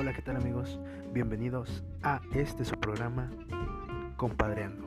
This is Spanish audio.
Hola, ¿qué tal amigos? Bienvenidos a este su programa Compadreando.